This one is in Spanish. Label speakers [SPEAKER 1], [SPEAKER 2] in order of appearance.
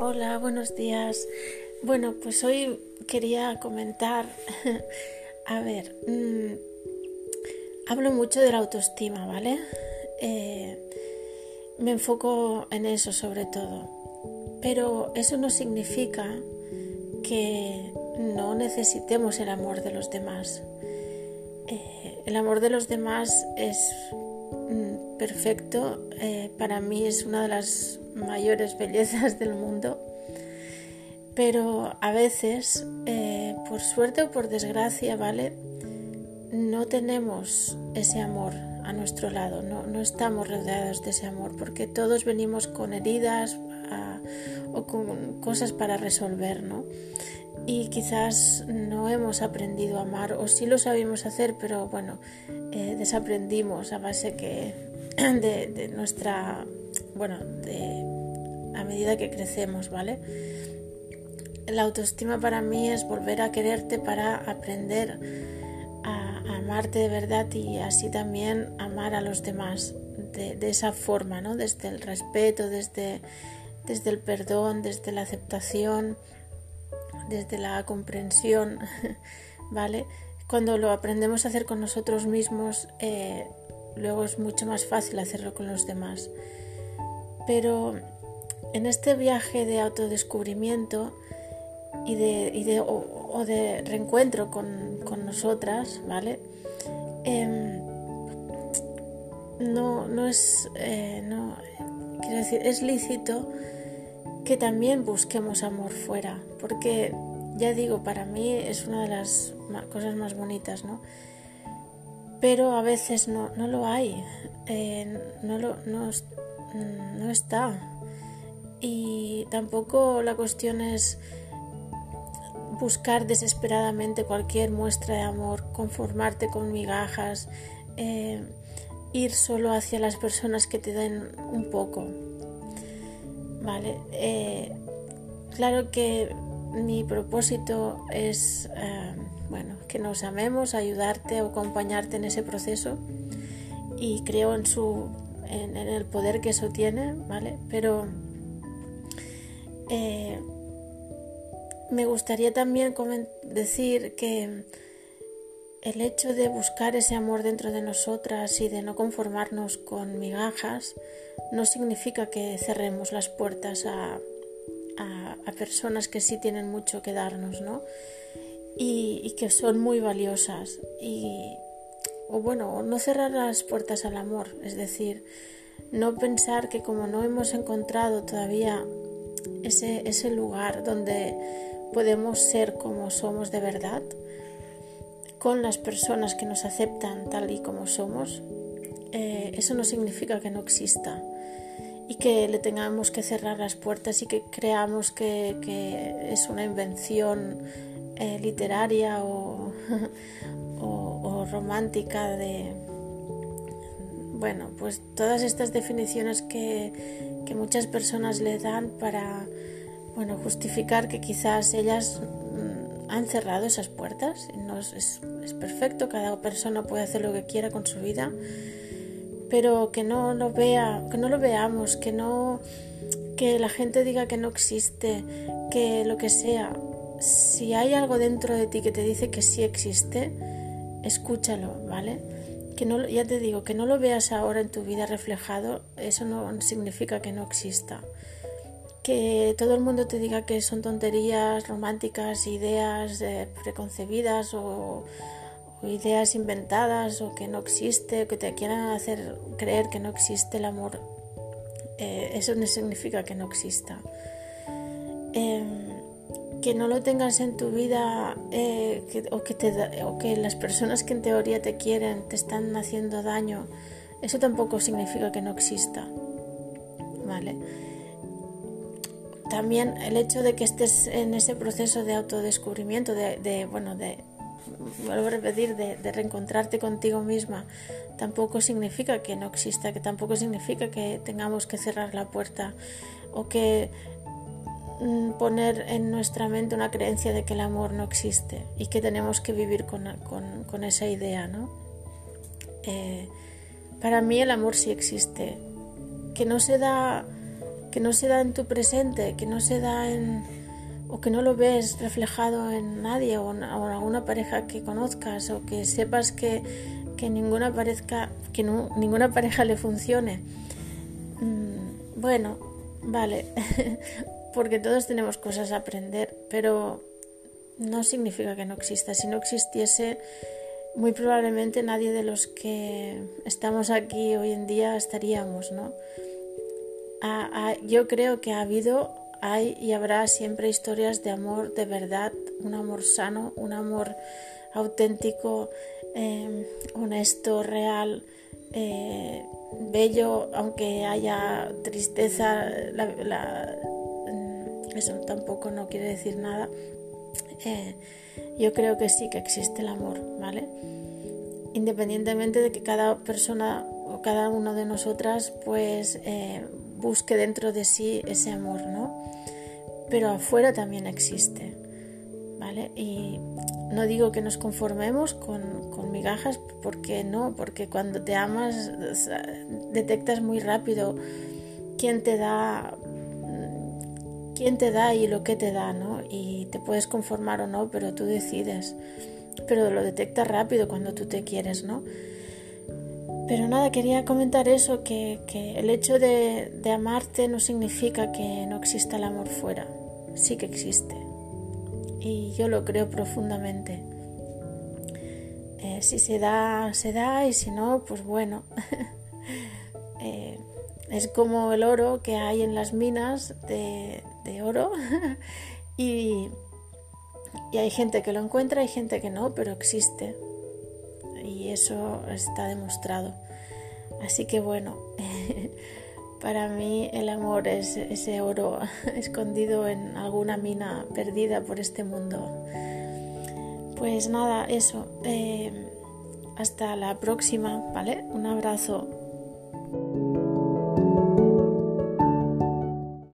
[SPEAKER 1] Hola, buenos días. Bueno, pues hoy quería comentar, a ver, mmm, hablo mucho de la autoestima, ¿vale? Eh, me enfoco en eso sobre todo, pero eso no significa que no necesitemos el amor de los demás. Eh, el amor de los demás es mm, perfecto, eh, para mí es una de las mayores bellezas del mundo, pero a veces, eh, por suerte o por desgracia, ¿vale? No tenemos ese amor a nuestro lado, no, no estamos rodeados de ese amor, porque todos venimos con heridas o con cosas para resolver, ¿no? Y quizás no hemos aprendido a amar, o sí lo sabíamos hacer, pero bueno, eh, desaprendimos a base de, de nuestra, bueno, de a medida que crecemos, ¿vale? La autoestima para mí es volver a quererte para aprender a, amarte de verdad y así también amar a los demás de, esa forma, ¿no? Desde el respeto, desde, desde el perdón, desde la aceptación, desde la comprensión, ¿vale? Cuando lo aprendemos a hacer con nosotros mismos, eh, luego es mucho más fácil hacerlo con los demás. Pero en este viaje de autodescubrimiento y de, o, de reencuentro con, nosotras, ¿vale? Em, no, no es, eh, no, quiero decir, es lícito que también busquemos amor fuera, porque ya digo, para mí es una de las cosas más bonitas, ¿no? Pero a veces no, no lo hay, eh, no, lo, no, no está y tampoco la cuestión es buscar desesperadamente cualquier muestra de amor, conformarte con migajas, eh, ir solo hacia las personas que te den un poco. Vale, eh, claro que mi propósito es, eh, bueno, que nos amemos, ayudarte o acompañarte en ese proceso y creo en su, en el poder que eso tiene, ¿vale? Pero eh, me gustaría también decir que el hecho de buscar ese amor dentro de nosotras y de no conformarnos con migajas no significa que cerremos las puertas a, personas que sí tienen mucho que darnos, ¿no? Y, que son muy valiosas. Y, o bueno, no cerrar las puertas al amor, es decir, no pensar que como no hemos encontrado todavía ese, ese lugar donde podemos ser como somos de verdad, con las personas que nos aceptan tal y como somos, eh, eso no significa que no exista y que le tengamos que cerrar las puertas y que creamos que, es una invención eh, literaria o, o, romántica de, bueno, pues todas estas definiciones que, que muchas personas le dan para bueno, justificar que quizás ellas mm, han cerrado esas puertas. No es, es, perfecto, cada persona puede hacer lo que quiera con su vida, pero que no lo vea, que no lo veamos, que no que la gente diga que no existe, que lo que sea. Si hay algo dentro de ti que te dice que sí existe, escúchalo, ¿vale? que no, ya te digo, que no lo veas ahora en tu vida reflejado, eso no significa que no exista. Que todo el mundo te diga que son tonterías románticas, ideas eh, preconcebidas o, ideas inventadas o que no existe, que te quieran hacer creer que no existe el amor, eh, eso no significa que no exista. Em, que no lo tengas en tu vida eh, o, que o que las personas que en teoría te quieren te están haciendo daño, eso tampoco significa que no exista. ¿Vale? También el hecho de que estés en ese proceso de autodescubrimiento, de, bueno, de, vuelvo a repetir, de, de, reencontrarte contigo misma, tampoco significa que no exista, que tampoco significa que tengamos que cerrar la puerta o que Mm, poner en nuestra mente una creencia de que el amor no existe y que tenemos que vivir con, esa idea, ¿no? Eh, para mí el amor sí existe, que no se da que no se da en tu presente, que no se da en o que no lo ves reflejado en nadie o en, alguna pareja que conozcas o que sepas que, ninguna, pareja, que ninguna pareja le funcione. Mm, bueno, vale, porque todos tenemos cosas a aprender, pero no significa que no exista. Si no existiese, muy probablemente nadie de los que estamos aquí hoy en día estaríamos, ¿no? Yo creo que ha habido, hay y habrá siempre historias de amor de verdad, un amor sano, un amor auténtico, em, honesto, real, eh, bello, aunque haya tristeza, mm, eso tampoco no quiere decir nada. Eh, yo creo que sí que existe el amor, ¿vale? Independientemente de que cada persona o cada una de nosotras pues eh, busque dentro de sí ese amor, ¿no? Pero afuera también existe, ¿vale? Y no digo que nos conformemos con, con migajas, porque no, porque cuando te amas detectas muy rápido quién te da quién te da y lo que te da, ¿no? Y te puedes conformar o no, pero tú decides. Pero lo detectas rápido cuando tú te quieres, ¿no? Pero nada, quería comentar eso, que, el hecho de, amarte no significa que no exista el amor fuera. Sí que existe. Y yo lo creo profundamente. Eh, si se da, se da, y si no, pues bueno. Eh, es como el oro que hay en las minas de, oro y, hay gente que lo encuentra, hay gente que no, pero existe y eso está demostrado. Así que bueno, para mí el amor es ese oro escondido en alguna mina perdida por este mundo. Pues nada, eso. Eh, hasta la próxima, ¿vale? Un abrazo.